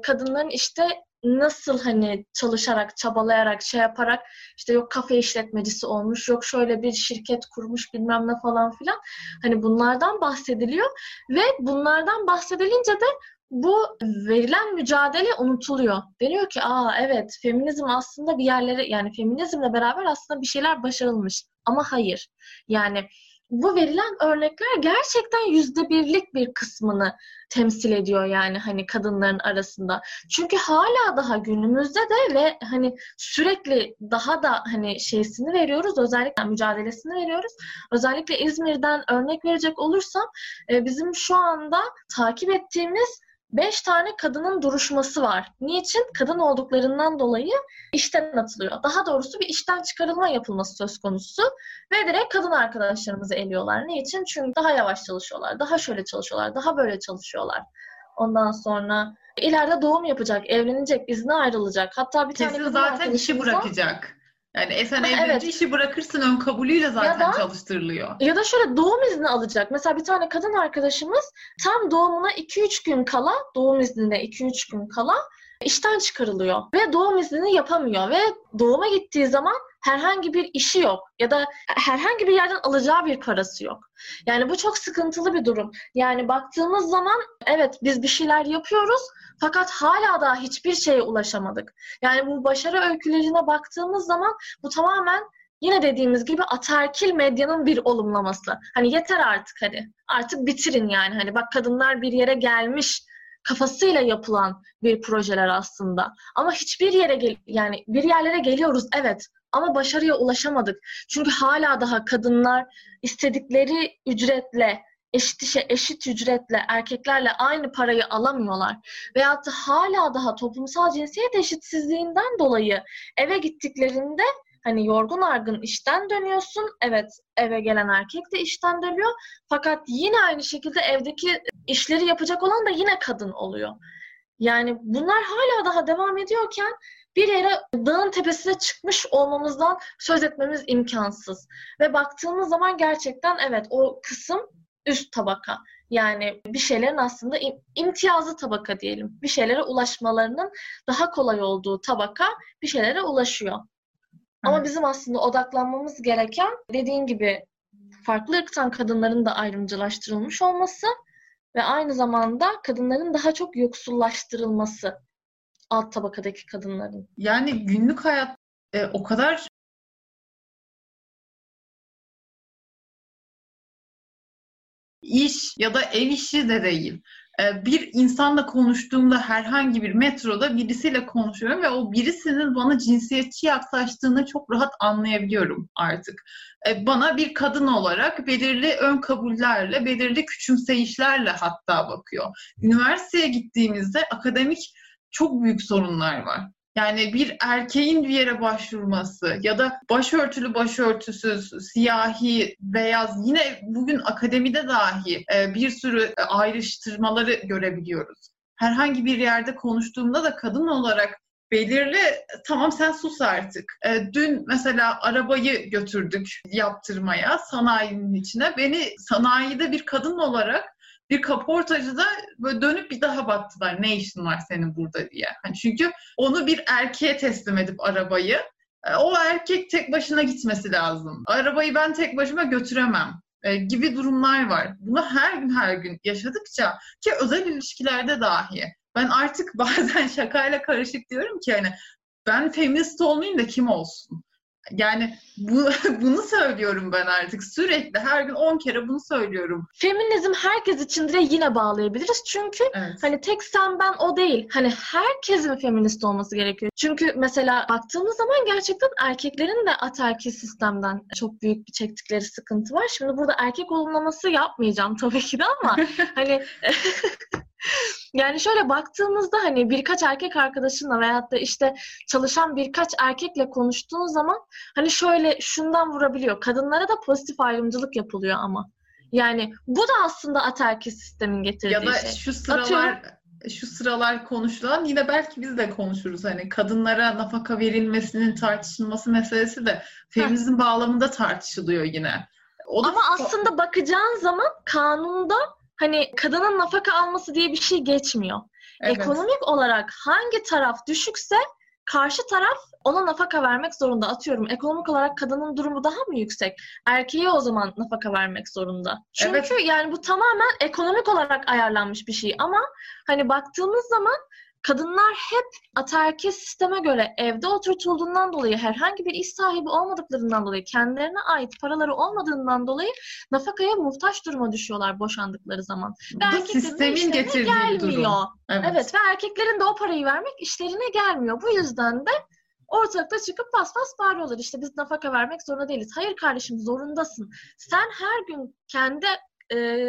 [SPEAKER 2] kadınların işte nasıl hani çalışarak, çabalayarak, şey yaparak işte yok kafe işletmecisi olmuş, yok şöyle bir şirket kurmuş bilmem ne falan filan. Hani bunlardan bahsediliyor ve bunlardan bahsedilince de bu verilen mücadele unutuluyor. Deniyor ki aa evet feminizm aslında bir yerlere yani feminizmle beraber aslında bir şeyler başarılmış. Ama hayır. Yani bu verilen örnekler gerçekten yüzde birlik bir kısmını temsil ediyor yani hani kadınların arasında. Çünkü hala daha günümüzde de ve hani sürekli daha da hani şeysini veriyoruz özellikle mücadelesini veriyoruz. Özellikle İzmir'den örnek verecek olursam e, bizim şu anda takip ettiğimiz beş tane kadının duruşması var. Niçin? Kadın olduklarından dolayı işten atılıyor. Daha doğrusu bir işten çıkarılma yapılması söz konusu ve direkt kadın arkadaşlarımızı eliyorlar. Niçin? Çünkü daha yavaş çalışıyorlar, daha şöyle çalışıyorlar, daha böyle çalışıyorlar. Ondan sonra ileride doğum yapacak, evlenecek, izne ayrılacak. Hatta bir
[SPEAKER 1] Kesin tane zaten işi bırakacak. Yani e sen evlenince evet. işi bırakırsın ön kabulüyle zaten ya da, çalıştırılıyor.
[SPEAKER 2] Ya da şöyle doğum izni alacak. Mesela bir tane kadın arkadaşımız tam doğumuna 2-3 gün kala, doğum iznine 2-3 gün kala işten çıkarılıyor. Ve doğum iznini yapamıyor. Ve doğuma gittiği zaman herhangi bir işi yok. Ya da herhangi bir yerden alacağı bir parası yok. Yani bu çok sıkıntılı bir durum. Yani baktığımız zaman evet biz bir şeyler yapıyoruz fakat hala daha hiçbir şeye ulaşamadık. Yani bu başarı öykülerine baktığımız zaman bu tamamen yine dediğimiz gibi aterkil medyanın bir olumlaması. Hani yeter artık hani. Artık bitirin yani. Hani bak kadınlar bir yere gelmiş kafasıyla yapılan bir projeler aslında. Ama hiçbir yere gel yani bir yerlere geliyoruz evet ama başarıya ulaşamadık. Çünkü hala daha kadınlar istedikleri ücretle eşit işe eşit ücretle erkeklerle aynı parayı alamıyorlar. Veyahut da hala daha toplumsal cinsiyet eşitsizliğinden dolayı eve gittiklerinde hani yorgun argın işten dönüyorsun. Evet eve gelen erkek de işten dönüyor. Fakat yine aynı şekilde evdeki işleri yapacak olan da yine kadın oluyor. Yani bunlar hala daha devam ediyorken bir yere dağın tepesine çıkmış olmamızdan söz etmemiz imkansız. Ve baktığımız zaman gerçekten evet o kısım üst tabaka. Yani bir şeylerin aslında imtiyazlı tabaka diyelim. Bir şeylere ulaşmalarının daha kolay olduğu tabaka bir şeylere ulaşıyor. Ama bizim aslında odaklanmamız gereken dediğin gibi farklı ırktan kadınların da ayrımcılaştırılmış olması ve aynı zamanda kadınların daha çok yoksullaştırılması alt tabakadaki kadınların.
[SPEAKER 1] Yani günlük hayat e, o kadar iş ya da ev işi de değil. Ee, bir insanla konuştuğumda herhangi bir metroda birisiyle konuşuyorum ve o birisinin bana cinsiyetçi yaklaştığını çok rahat anlayabiliyorum artık. Ee, bana bir kadın olarak belirli ön kabullerle, belirli küçümseyişlerle hatta bakıyor. Üniversiteye gittiğimizde akademik çok büyük sorunlar var. Yani bir erkeğin bir yere başvurması ya da başörtülü başörtüsüz, siyahi, beyaz yine bugün akademide dahi e, bir sürü ayrıştırmaları görebiliyoruz. Herhangi bir yerde konuştuğumda da kadın olarak belirli tamam sen sus artık. E, dün mesela arabayı götürdük yaptırmaya sanayinin içine. Beni sanayide bir kadın olarak bir kaportacı da böyle dönüp bir daha baktılar ne işin var senin burada diye. Yani çünkü onu bir erkeğe teslim edip arabayı e, o erkek tek başına gitmesi lazım. Arabayı ben tek başıma götüremem e, gibi durumlar var. Bunu her gün her gün yaşadıkça ki özel ilişkilerde dahi ben artık bazen şakayla karışık diyorum ki hani ben feminist olmayayım da kim olsun? Yani bu, bunu söylüyorum ben artık. Sürekli her gün 10 kere bunu söylüyorum.
[SPEAKER 2] Feminizm herkes için de yine bağlayabiliriz. Çünkü evet. hani tek sen ben o değil. Hani herkesin feminist olması gerekiyor. Çünkü mesela baktığımız zaman gerçekten erkeklerin de ataerkil sistemden çok büyük bir çektikleri sıkıntı var. Şimdi burada erkek olumlaması yapmayacağım tabii ki de ama hani Yani şöyle baktığımızda hani birkaç erkek arkadaşınla veyahut da işte çalışan birkaç erkekle konuştuğun zaman hani şöyle şundan vurabiliyor. Kadınlara da pozitif ayrımcılık yapılıyor ama. Yani bu da aslında ataerkil sistemin getirdiği
[SPEAKER 1] şey. Ya da
[SPEAKER 2] şey.
[SPEAKER 1] şu sıralar Atıyorum, şu sıralar konuşulan yine belki biz de konuşuruz hani kadınlara nafaka verilmesinin tartışılması meselesi de feminizm bağlamında tartışılıyor yine.
[SPEAKER 2] O da Ama aslında bakacağın zaman kanunda hani kadının nafaka alması diye bir şey geçmiyor. Evet. Ekonomik olarak hangi taraf düşükse karşı taraf ona nafaka vermek zorunda. Atıyorum ekonomik olarak kadının durumu daha mı yüksek? Erkeğe o zaman nafaka vermek zorunda. Çünkü evet. yani bu tamamen ekonomik olarak ayarlanmış bir şey ama hani baktığımız zaman Kadınlar hep ataerkil sisteme göre evde oturtulduğundan dolayı herhangi bir iş sahibi olmadıklarından dolayı kendilerine ait paraları olmadığından dolayı nafakaya muhtaç duruma düşüyorlar boşandıkları zaman.
[SPEAKER 1] Ve Bu sistemin getirdiği gelmiyor. durum.
[SPEAKER 2] Evet. evet ve erkeklerin de o parayı vermek işlerine gelmiyor. Bu yüzden de ortalıkta çıkıp bas bas bağırıyorlar. İşte biz nafaka vermek zorunda değiliz. Hayır kardeşim zorundasın. Sen her gün kendi e,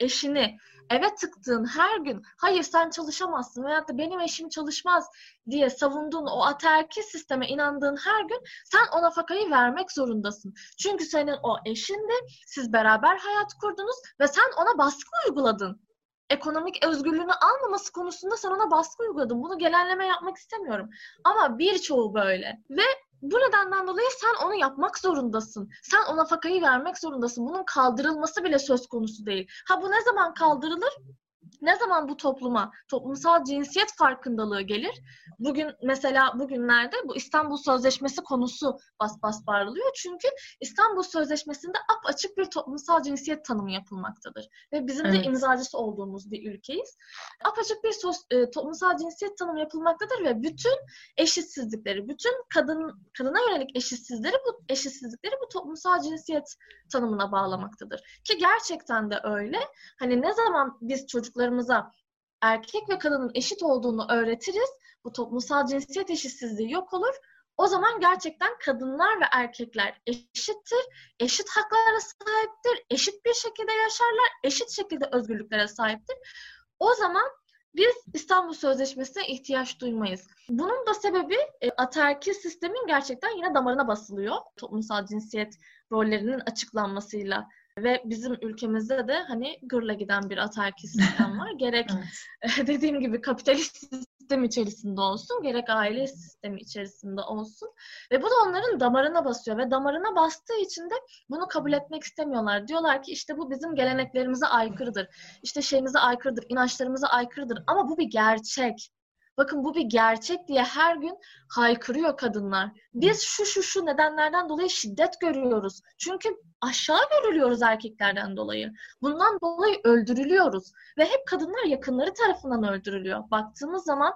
[SPEAKER 2] eşini eve tıktığın her gün hayır sen çalışamazsın veyahut da benim eşim çalışmaz diye savunduğun o ataerkil sisteme inandığın her gün sen o nafakayı vermek zorundasın. Çünkü senin o eşindi, siz beraber hayat kurdunuz ve sen ona baskı uyguladın. Ekonomik özgürlüğünü almaması konusunda sen ona baskı uyguladın. Bunu genelleme yapmak istemiyorum. Ama birçoğu böyle. Ve bu nedenden dolayı sen onu yapmak zorundasın. Sen ona fakayı vermek zorundasın. Bunun kaldırılması bile söz konusu değil. Ha bu ne zaman kaldırılır? Ne zaman bu topluma toplumsal cinsiyet farkındalığı gelir? Bugün mesela bugünlerde bu İstanbul Sözleşmesi konusu bas bas bağırılıyor. Çünkü İstanbul Sözleşmesi'nde ap açık bir toplumsal cinsiyet tanımı yapılmaktadır. Ve bizim evet. de imzacısı olduğumuz bir ülkeyiz. Ap açık bir sos, e, toplumsal cinsiyet tanımı yapılmaktadır ve bütün eşitsizlikleri, bütün kadın kadına yönelik eşitsizlikleri bu eşitsizlikleri bu toplumsal cinsiyet tanımına bağlamaktadır. Ki gerçekten de öyle. Hani ne zaman biz çocuklarımıza erkek ve kadının eşit olduğunu öğretiriz, bu toplumsal cinsiyet eşitsizliği yok olur. O zaman gerçekten kadınlar ve erkekler eşittir, eşit haklara sahiptir, eşit bir şekilde yaşarlar, eşit şekilde özgürlüklere sahiptir. O zaman biz İstanbul Sözleşmesi'ne ihtiyaç duymayız. Bunun da sebebi e, ataerkil sistemin gerçekten yine damarına basılıyor. Toplumsal cinsiyet rollerinin açıklanmasıyla ve bizim ülkemizde de hani gırla giden bir ataerkil sistem var. Gerek dediğim gibi kapitalist sistem içerisinde olsun, gerek aile sistemi içerisinde olsun. Ve bu da onların damarına basıyor ve damarına bastığı için de bunu kabul etmek istemiyorlar. Diyorlar ki işte bu bizim geleneklerimize aykırıdır. İşte şeyimize aykırıdır, inançlarımıza aykırıdır. Ama bu bir gerçek. Bakın bu bir gerçek diye her gün haykırıyor kadınlar. Biz şu şu şu nedenlerden dolayı şiddet görüyoruz. Çünkü aşağı görülüyoruz erkeklerden dolayı. Bundan dolayı öldürülüyoruz. Ve hep kadınlar yakınları tarafından öldürülüyor. Baktığımız zaman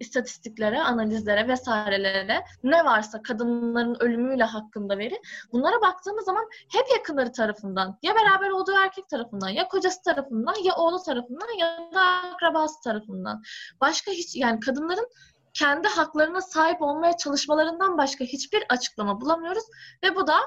[SPEAKER 2] istatistiklere, analizlere vesairelere ne varsa kadınların ölümüyle hakkında veri bunlara baktığımız zaman hep yakınları tarafından ya beraber olduğu erkek tarafından ya kocası tarafından ya oğlu tarafından ya da akrabası tarafından. Başka hiç yani kadınların kendi haklarına sahip olmaya çalışmalarından başka hiçbir açıklama bulamıyoruz ve bu da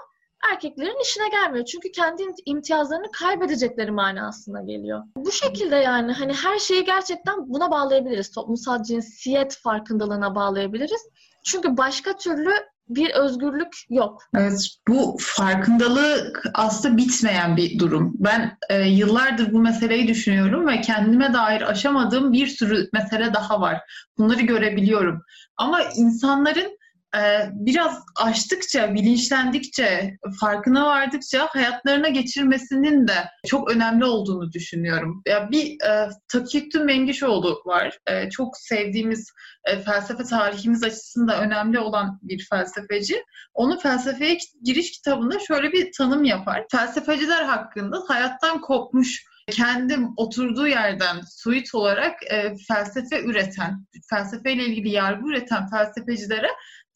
[SPEAKER 2] erkeklerin işine gelmiyor. Çünkü kendi imtiyazlarını kaybedecekleri manasına geliyor. Bu şekilde yani hani her şeyi gerçekten buna bağlayabiliriz. Toplumsal cinsiyet farkındalığına bağlayabiliriz. Çünkü başka türlü bir özgürlük yok.
[SPEAKER 1] Evet, bu farkındalık aslında bitmeyen bir durum. Ben e, yıllardır bu meseleyi düşünüyorum ve kendime dair aşamadığım bir sürü mesele daha var. Bunları görebiliyorum. Ama insanların biraz açtıkça, bilinçlendikçe, farkına vardıkça hayatlarına geçirmesinin de çok önemli olduğunu düşünüyorum. Ya bir e, Takiyüttün Mengişoğlu var. E, çok sevdiğimiz e, felsefe tarihimiz açısından önemli olan bir felsefeci. Onun felsefeye giriş kitabında şöyle bir tanım yapar. Felsefeciler hakkında hayattan kopmuş kendim oturduğu yerden suit olarak e, felsefe üreten, felsefeyle ilgili yargı üreten felsefecilere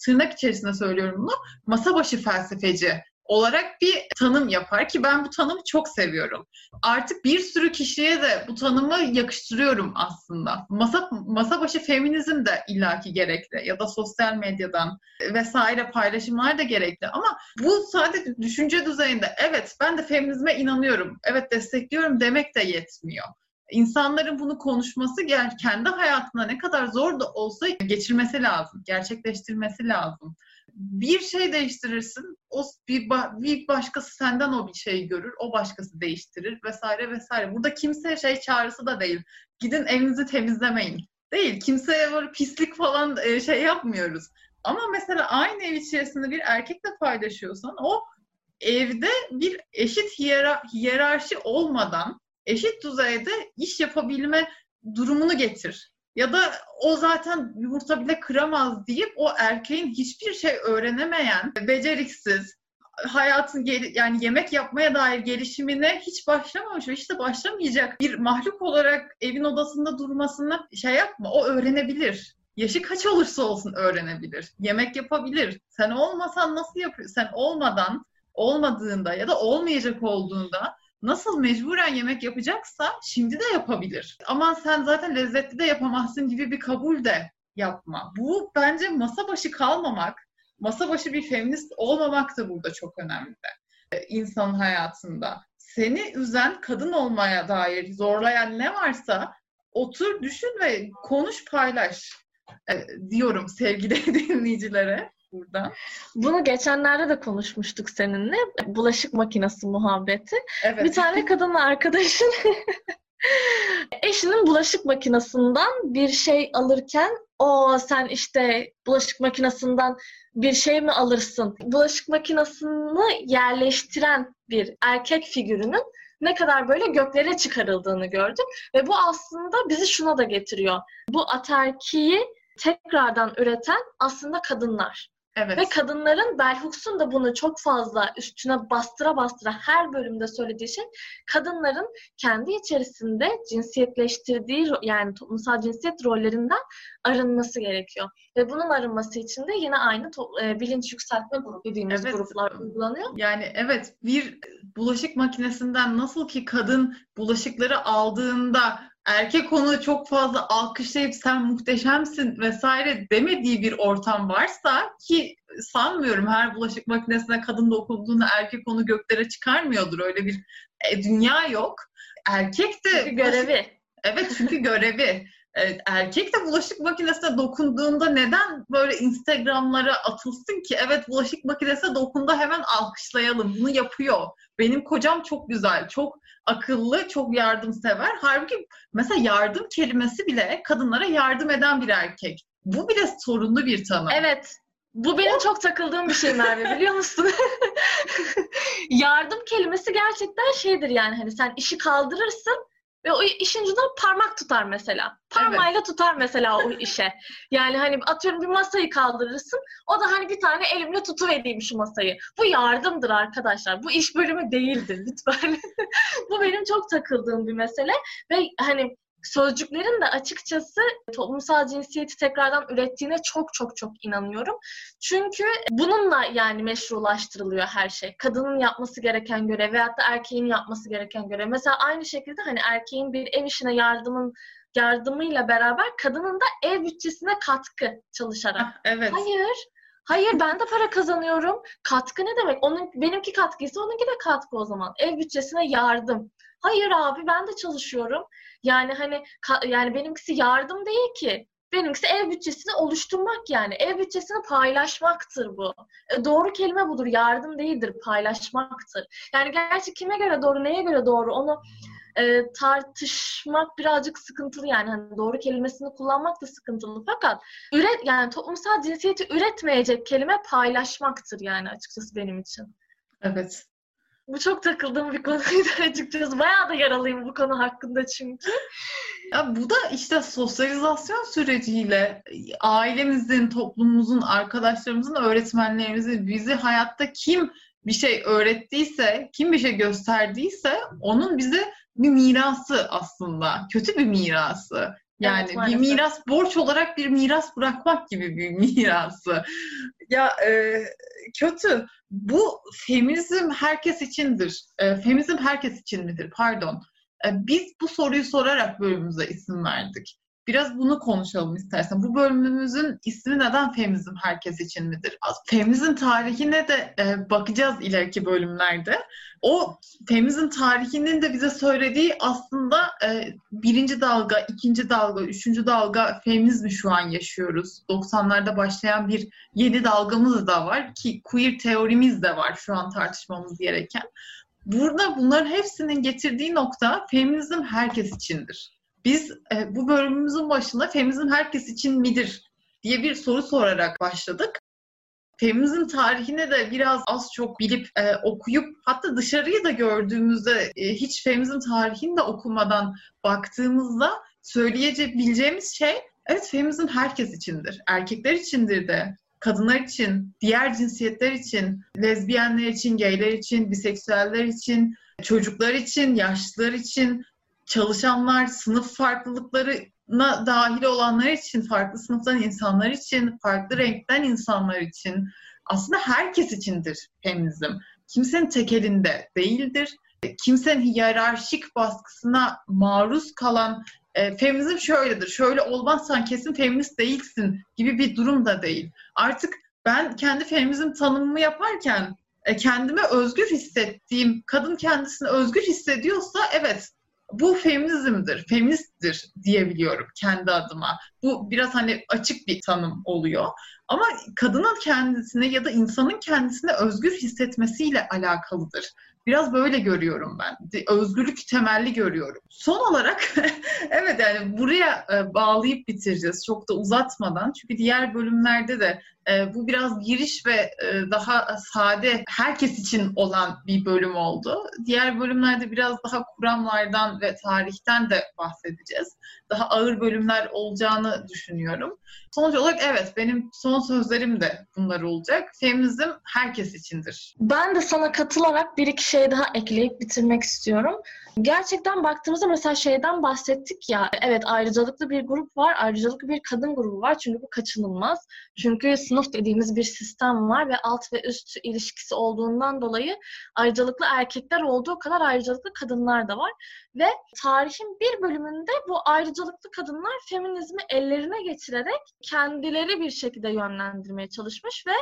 [SPEAKER 1] tırnak içerisinde söylüyorum bunu, masa başı felsefeci olarak bir tanım yapar ki ben bu tanımı çok seviyorum. Artık bir sürü kişiye de bu tanımı yakıştırıyorum aslında. Masa masa başı feminizm de illaki gerekli ya da sosyal medyadan vesaire paylaşımlar da gerekli ama bu sadece düşünce düzeyinde evet ben de feminizme inanıyorum, evet destekliyorum demek de yetmiyor. İnsanların bunu konuşması kendi hayatında ne kadar zor da olsa geçirmesi lazım, gerçekleştirmesi lazım bir şey değiştirirsin. O bir, bir başkası senden o bir şeyi görür. O başkası değiştirir vesaire vesaire. Burada kimseye şey çağrısı da değil. Gidin evinizi temizlemeyin. Değil. Kimseye böyle pislik falan e, şey yapmıyoruz. Ama mesela aynı ev içerisinde bir erkekle paylaşıyorsan o evde bir eşit hiyerarşi olmadan eşit düzeyde iş yapabilme durumunu getir ya da o zaten yumurta bile kıramaz deyip o erkeğin hiçbir şey öğrenemeyen, beceriksiz, hayatın gel- yani yemek yapmaya dair gelişimine hiç başlamamış ve işte başlamayacak bir mahluk olarak evin odasında durmasını şey yapma. O öğrenebilir. Yaşı kaç olursa olsun öğrenebilir. Yemek yapabilir. Sen olmasan nasıl yapıyorsun? Sen olmadan, olmadığında ya da olmayacak olduğunda nasıl mecburen yemek yapacaksa şimdi de yapabilir. Ama sen zaten lezzetli de yapamazsın gibi bir kabul de yapma. Bu bence masa başı kalmamak, masa başı bir feminist olmamak da burada çok önemli e, insanın hayatında. Seni üzen kadın olmaya dair zorlayan ne varsa otur, düşün ve konuş, paylaş e, diyorum sevgili dinleyicilere burada.
[SPEAKER 2] Bunu geçenlerde de konuşmuştuk seninle. Bulaşık makinesi muhabbeti. Evet. Bir tane kadın arkadaşın eşinin bulaşık makinesinden bir şey alırken o sen işte bulaşık makinesinden bir şey mi alırsın? Bulaşık makinesini yerleştiren bir erkek figürünün ne kadar böyle göklere çıkarıldığını gördüm. Ve bu aslında bizi şuna da getiriyor. Bu aterkiyi tekrardan üreten aslında kadınlar. Evet. Ve kadınların Bell da bunu çok fazla üstüne bastıra bastıra her bölümde söylediği şey kadınların kendi içerisinde cinsiyetleştirdiği yani toplumsal cinsiyet rollerinden arınması gerekiyor. Ve bunun arınması için de yine aynı e, bilinç yükseltme grubu dediğimiz evet. gruplar uygulanıyor.
[SPEAKER 1] Yani evet bir bulaşık makinesinden nasıl ki kadın bulaşıkları aldığında erkek onu çok fazla alkışlayıp sen muhteşemsin vesaire demediği bir ortam varsa ki sanmıyorum her bulaşık makinesine kadın dokunduğunda erkek onu göklere çıkarmıyordur. Öyle bir e, dünya yok. Erkek de...
[SPEAKER 2] Çünkü görevi.
[SPEAKER 1] Evet çünkü görevi. Evet, erkek de bulaşık makinesine dokunduğunda neden böyle Instagram'lara atılsın ki? Evet bulaşık makinesine dokundu hemen alkışlayalım. Bunu yapıyor. Benim kocam çok güzel, çok akıllı, çok yardımsever. Halbuki mesela yardım kelimesi bile kadınlara yardım eden bir erkek. Bu bile sorunlu bir tanım.
[SPEAKER 2] Evet. Bu benim çok takıldığım bir şey Merve biliyor musun? yardım kelimesi gerçekten şeydir yani hani sen işi kaldırırsın ve o işin ucunda parmak tutar mesela. Parmağıyla evet. tutar mesela o işe. Yani hani atıyorum bir masayı kaldırırsın. O da hani bir tane elimle tutuvereyim şu masayı. Bu yardımdır arkadaşlar. Bu iş bölümü değildir lütfen. Bu benim çok takıldığım bir mesele. Ve hani sözcüklerin de açıkçası toplumsal cinsiyeti tekrardan ürettiğine çok çok çok inanıyorum. Çünkü bununla yani meşrulaştırılıyor her şey. Kadının yapması gereken görev veyahut da erkeğin yapması gereken görev. Mesela aynı şekilde hani erkeğin bir ev işine yardımın yardımıyla beraber kadının da ev bütçesine katkı çalışarak. Ah,
[SPEAKER 1] evet.
[SPEAKER 2] Hayır. Hayır ben de para kazanıyorum. Katkı ne demek? Onun benimki katkıysa onunki de katkı o zaman. Ev bütçesine yardım. Hayır abi ben de çalışıyorum. Yani hani yani benimkisi yardım değil ki. Benimkisi ev bütçesini oluşturmak yani. Ev bütçesini paylaşmaktır bu. E, doğru kelime budur. Yardım değildir, paylaşmaktır. Yani gerçi kime göre doğru, neye göre doğru onu e, tartışmak birazcık sıkıntılı yani. Hani doğru kelimesini kullanmak da sıkıntılı. Fakat üret yani toplumsal cinsiyeti üretmeyecek kelime paylaşmaktır yani açıkçası benim için.
[SPEAKER 1] Evet.
[SPEAKER 2] Bu çok takıldığım bir konuydu açıkçası. Bayağı da yaralıyım bu konu hakkında çünkü.
[SPEAKER 1] Ya bu da işte sosyalizasyon süreciyle ailemizin, toplumumuzun, arkadaşlarımızın, öğretmenlerimizin bizi hayatta kim bir şey öğrettiyse, kim bir şey gösterdiyse onun bize bir mirası aslında. Kötü bir mirası. Yani evet, bir miras borç olarak bir miras bırakmak gibi bir mirası. Ya e, kötü. Bu feminizm herkes içindir. E, feminizm herkes için midir? Pardon. E, biz bu soruyu sorarak bölümümüze isim verdik. Biraz bunu konuşalım istersen. Bu bölümümüzün ismi neden feminizm herkes için midir? Feminizm tarihine de e, bakacağız ileriki bölümlerde. O feminizm tarihinin de bize söylediği aslında e, birinci dalga, ikinci dalga, üçüncü dalga feminizmi şu an yaşıyoruz. 90'larda başlayan bir yeni dalgamız da var ki queer teorimiz de var şu an tartışmamız gereken. Burada bunların hepsinin getirdiği nokta feminizm herkes içindir. Biz e, bu bölümümüzün başında feminizm herkes için midir diye bir soru sorarak başladık. Feminizm tarihine de biraz az çok bilip e, okuyup hatta dışarıyı da gördüğümüzde e, hiç feminizm tarihini de okumadan baktığımızda söyleyebileceğimiz şey evet feminizm herkes içindir. Erkekler içindir de, kadınlar için, diğer cinsiyetler için, lezbiyenler için, gayler için, biseksüeller için, çocuklar için, yaşlılar için, çalışanlar, sınıf farklılıklarına dahil olanlar için, farklı sınıftan insanlar için, farklı renkten insanlar için, aslında herkes içindir feminizm. Kimsenin tek elinde değildir. Kimsenin hiyerarşik baskısına maruz kalan e, feminizm şöyledir, şöyle olmazsan kesin feminist değilsin gibi bir durum da değil. Artık ben kendi feminizm tanımımı yaparken e, kendime özgür hissettiğim, kadın kendisini özgür hissediyorsa evet bu feminizmdir, feministtir diyebiliyorum kendi adıma. Bu biraz hani açık bir tanım oluyor. Ama kadının kendisine ya da insanın kendisine özgür hissetmesiyle alakalıdır. Biraz böyle görüyorum ben. Özgürlük temelli görüyorum. Son olarak evet yani buraya e, bağlayıp bitireceğiz çok da uzatmadan. Çünkü diğer bölümlerde de e, bu biraz giriş ve e, daha sade herkes için olan bir bölüm oldu. Diğer bölümlerde biraz daha kuramlardan ve tarihten de bahsedeceğiz. Daha ağır bölümler olacağını düşünüyorum. Sonuç olarak evet benim son sözlerim de bunlar olacak. Feminizm herkes içindir.
[SPEAKER 2] Ben de sana katılarak bir iki şey daha ekleyip bitirmek istiyorum. Gerçekten baktığımızda mesela şeyden bahsettik ya, evet ayrıcalıklı bir grup var, ayrıcalıklı bir kadın grubu var çünkü bu kaçınılmaz. Çünkü sınıf dediğimiz bir sistem var ve alt ve üst ilişkisi olduğundan dolayı ayrıcalıklı erkekler olduğu kadar ayrıcalıklı kadınlar da var. Ve tarihin bir bölümünde bu ayrıcalıklı kadınlar feminizmi ellerine geçirerek kendileri bir şekilde yönlendirmeye çalışmış ve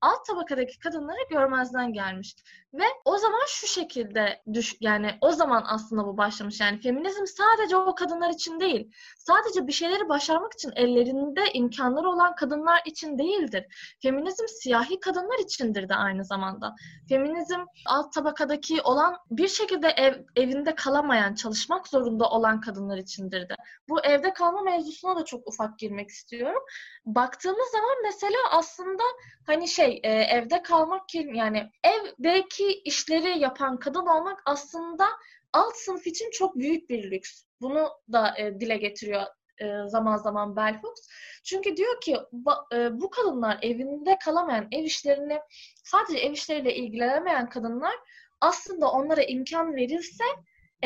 [SPEAKER 2] alt tabakadaki kadınları görmezden gelmiş. Ve o zaman şu şekilde düş yani o zaman aslında bu başlamış. Yani feminizm sadece o kadınlar için değil. Sadece bir şeyleri başarmak için ellerinde imkanları olan kadınlar için değildir. Feminizm siyahi kadınlar içindir de aynı zamanda. Feminizm alt tabakadaki olan bir şekilde ev, evinde kalamayan, çalışmak zorunda olan kadınlar içindir de. Bu evde kalma mevzusuna da çok ufak girmek istiyorum. Baktığımız zaman mesela aslında hani şey e, evde kalmak yani evdeki işleri yapan kadın olmak aslında alt sınıf için çok büyük bir lüks. Bunu da e, dile getiriyor e, zaman zaman Bell Hooks. Çünkü diyor ki e, bu kadınlar evinde kalamayan, ev işlerini sadece ev işleriyle ilgilenemeyen kadınlar aslında onlara imkan verilse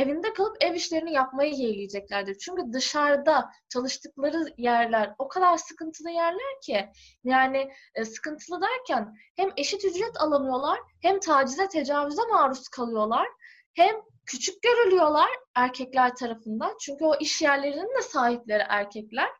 [SPEAKER 2] evinde kalıp ev işlerini yapmayı yeğleyeceklerdir. Çünkü dışarıda çalıştıkları yerler o kadar sıkıntılı yerler ki yani e, sıkıntılı derken hem eşit ücret alamıyorlar hem tacize tecavüze maruz kalıyorlar hem küçük görülüyorlar erkekler tarafından. Çünkü o iş yerlerinin de sahipleri erkekler.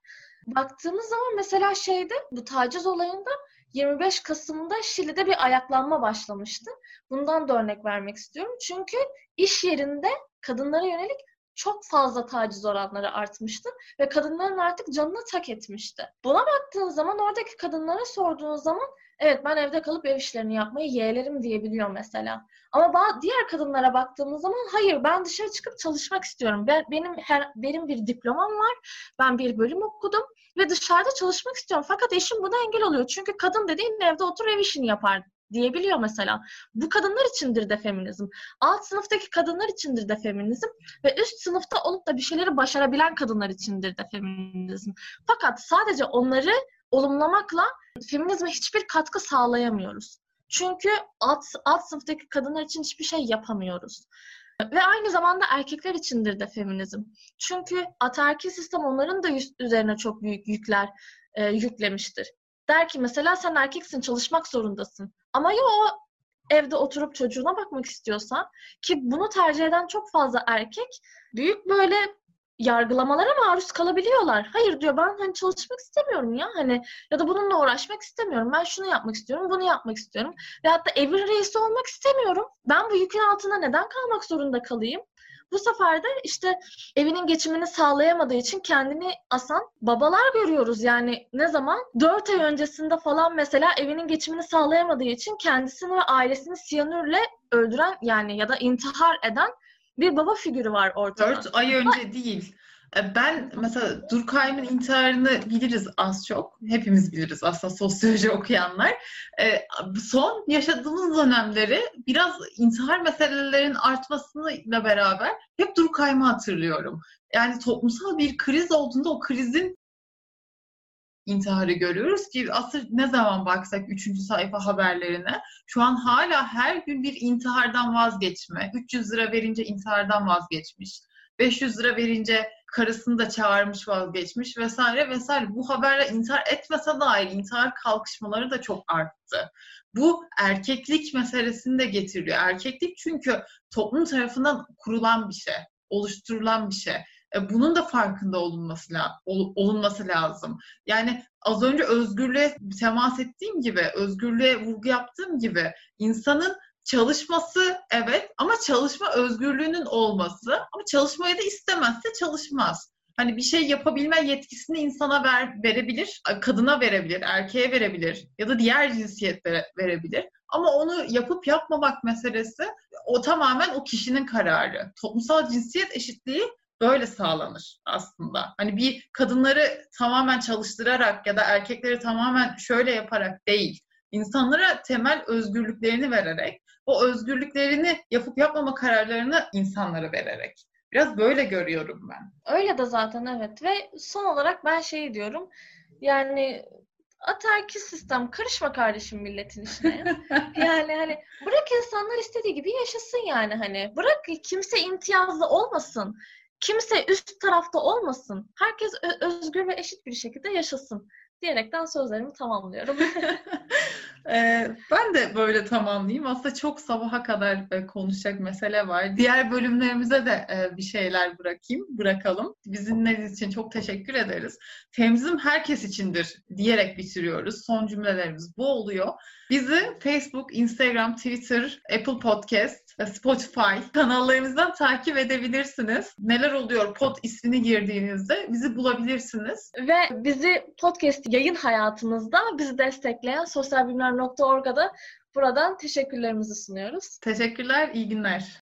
[SPEAKER 2] Baktığımız zaman mesela şeyde bu taciz olayında 25 Kasım'da Şili'de bir ayaklanma başlamıştı. Bundan da örnek vermek istiyorum. Çünkü iş yerinde kadınlara yönelik çok fazla taciz oranları artmıştı ve kadınların artık canını tak etmişti. Buna baktığın zaman oradaki kadınlara sorduğun zaman evet ben evde kalıp ev işlerini yapmayı yeğlerim diyebiliyor mesela. Ama diğer kadınlara baktığımız zaman hayır ben dışarı çıkıp çalışmak istiyorum. Ben, benim her, benim bir diplomam var. Ben bir bölüm okudum ve dışarıda çalışmak istiyorum. Fakat eşim buna engel oluyor. Çünkü kadın dediğin evde otur ev işini yapar diyebiliyor mesela. Bu kadınlar içindir de feminizm. Alt sınıftaki kadınlar içindir de feminizm ve üst sınıfta olup da bir şeyleri başarabilen kadınlar içindir de feminizm. Fakat sadece onları olumlamakla feminizme hiçbir katkı sağlayamıyoruz. Çünkü alt, alt sınıftaki kadınlar için hiçbir şey yapamıyoruz. Ve aynı zamanda erkekler içindir de feminizm. Çünkü ataerkil sistem onların da üzerine çok büyük yükler e, yüklemiştir. Der ki mesela sen erkeksin çalışmak zorundasın. Ama ya o evde oturup çocuğuna bakmak istiyorsan ki bunu tercih eden çok fazla erkek büyük böyle yargılamalara maruz kalabiliyorlar. Hayır diyor ben hani çalışmak istemiyorum ya hani ya da bununla uğraşmak istemiyorum. Ben şunu yapmak istiyorum, bunu yapmak istiyorum. Ve hatta evin reisi olmak istemiyorum. Ben bu yükün altında neden kalmak zorunda kalayım? Bu sefer de işte evinin geçimini sağlayamadığı için kendini asan babalar görüyoruz. Yani ne zaman? Dört ay öncesinde falan mesela evinin geçimini sağlayamadığı için kendisini ve ailesini siyanürle öldüren yani ya da intihar eden bir baba figürü var ortada.
[SPEAKER 1] Dört ay önce değil. E, ben mesela Durkheim'in intiharını biliriz az çok. Hepimiz biliriz aslında sosyoloji okuyanlar. E, son yaşadığımız dönemleri biraz intihar meselelerinin artmasıyla beraber hep Durkheim'i hatırlıyorum. Yani toplumsal bir kriz olduğunda o krizin intiharı görüyoruz ki asır ne zaman baksak 3. sayfa haberlerine şu an hala her gün bir intihardan vazgeçme. 300 lira verince intihardan vazgeçmiş. 500 lira verince karısını da çağırmış vazgeçmiş vesaire vesaire. Bu haberle intihar etmese dahi intihar kalkışmaları da çok arttı. Bu erkeklik meselesini de getiriyor. Erkeklik çünkü toplum tarafından kurulan bir şey, oluşturulan bir şey. E, bunun da farkında olunması, olunması lazım. Yani az önce özgürlüğe temas ettiğim gibi, özgürlüğe vurgu yaptığım gibi insanın çalışması evet ama çalışma özgürlüğünün olması ama çalışmayı da istemezse çalışmaz. Hani bir şey yapabilme yetkisini insana ver, verebilir, kadına verebilir, erkeğe verebilir ya da diğer cinsiyetlere verebilir. Ama onu yapıp yapmamak meselesi o tamamen o kişinin kararı. Toplumsal cinsiyet eşitliği böyle sağlanır aslında. Hani bir kadınları tamamen çalıştırarak ya da erkekleri tamamen şöyle yaparak değil, insanlara temel özgürlüklerini vererek, o özgürlüklerini yapıp yapmama kararlarını insanlara vererek. Biraz böyle görüyorum ben.
[SPEAKER 2] Öyle de zaten evet ve son olarak ben şey diyorum. Yani atarki sistem karışma kardeşim milletin işine. yani hani bırak insanlar istediği gibi yaşasın yani hani. Bırak kimse imtiyazlı olmasın. Kimse üst tarafta olmasın. Herkes özgür ve eşit bir şekilde yaşasın diyerekten sözlerimi tamamlıyorum.
[SPEAKER 1] ee, ben de böyle tamamlayayım. Aslında çok sabaha kadar e, konuşacak mesele var. Diğer bölümlerimize de e, bir şeyler bırakayım, bırakalım. Bizimle için çok teşekkür ederiz. Temizim herkes içindir diyerek bitiriyoruz. Son cümlelerimiz bu oluyor. Bizi Facebook, Instagram, Twitter, Apple Podcast Spotify kanallarımızdan takip edebilirsiniz. Neler oluyor pod ismini girdiğinizde bizi bulabilirsiniz.
[SPEAKER 2] Ve bizi podcast yayın hayatımızda bizi destekleyen sosyalbilimler.org'a da buradan teşekkürlerimizi sunuyoruz.
[SPEAKER 1] Teşekkürler, iyi günler.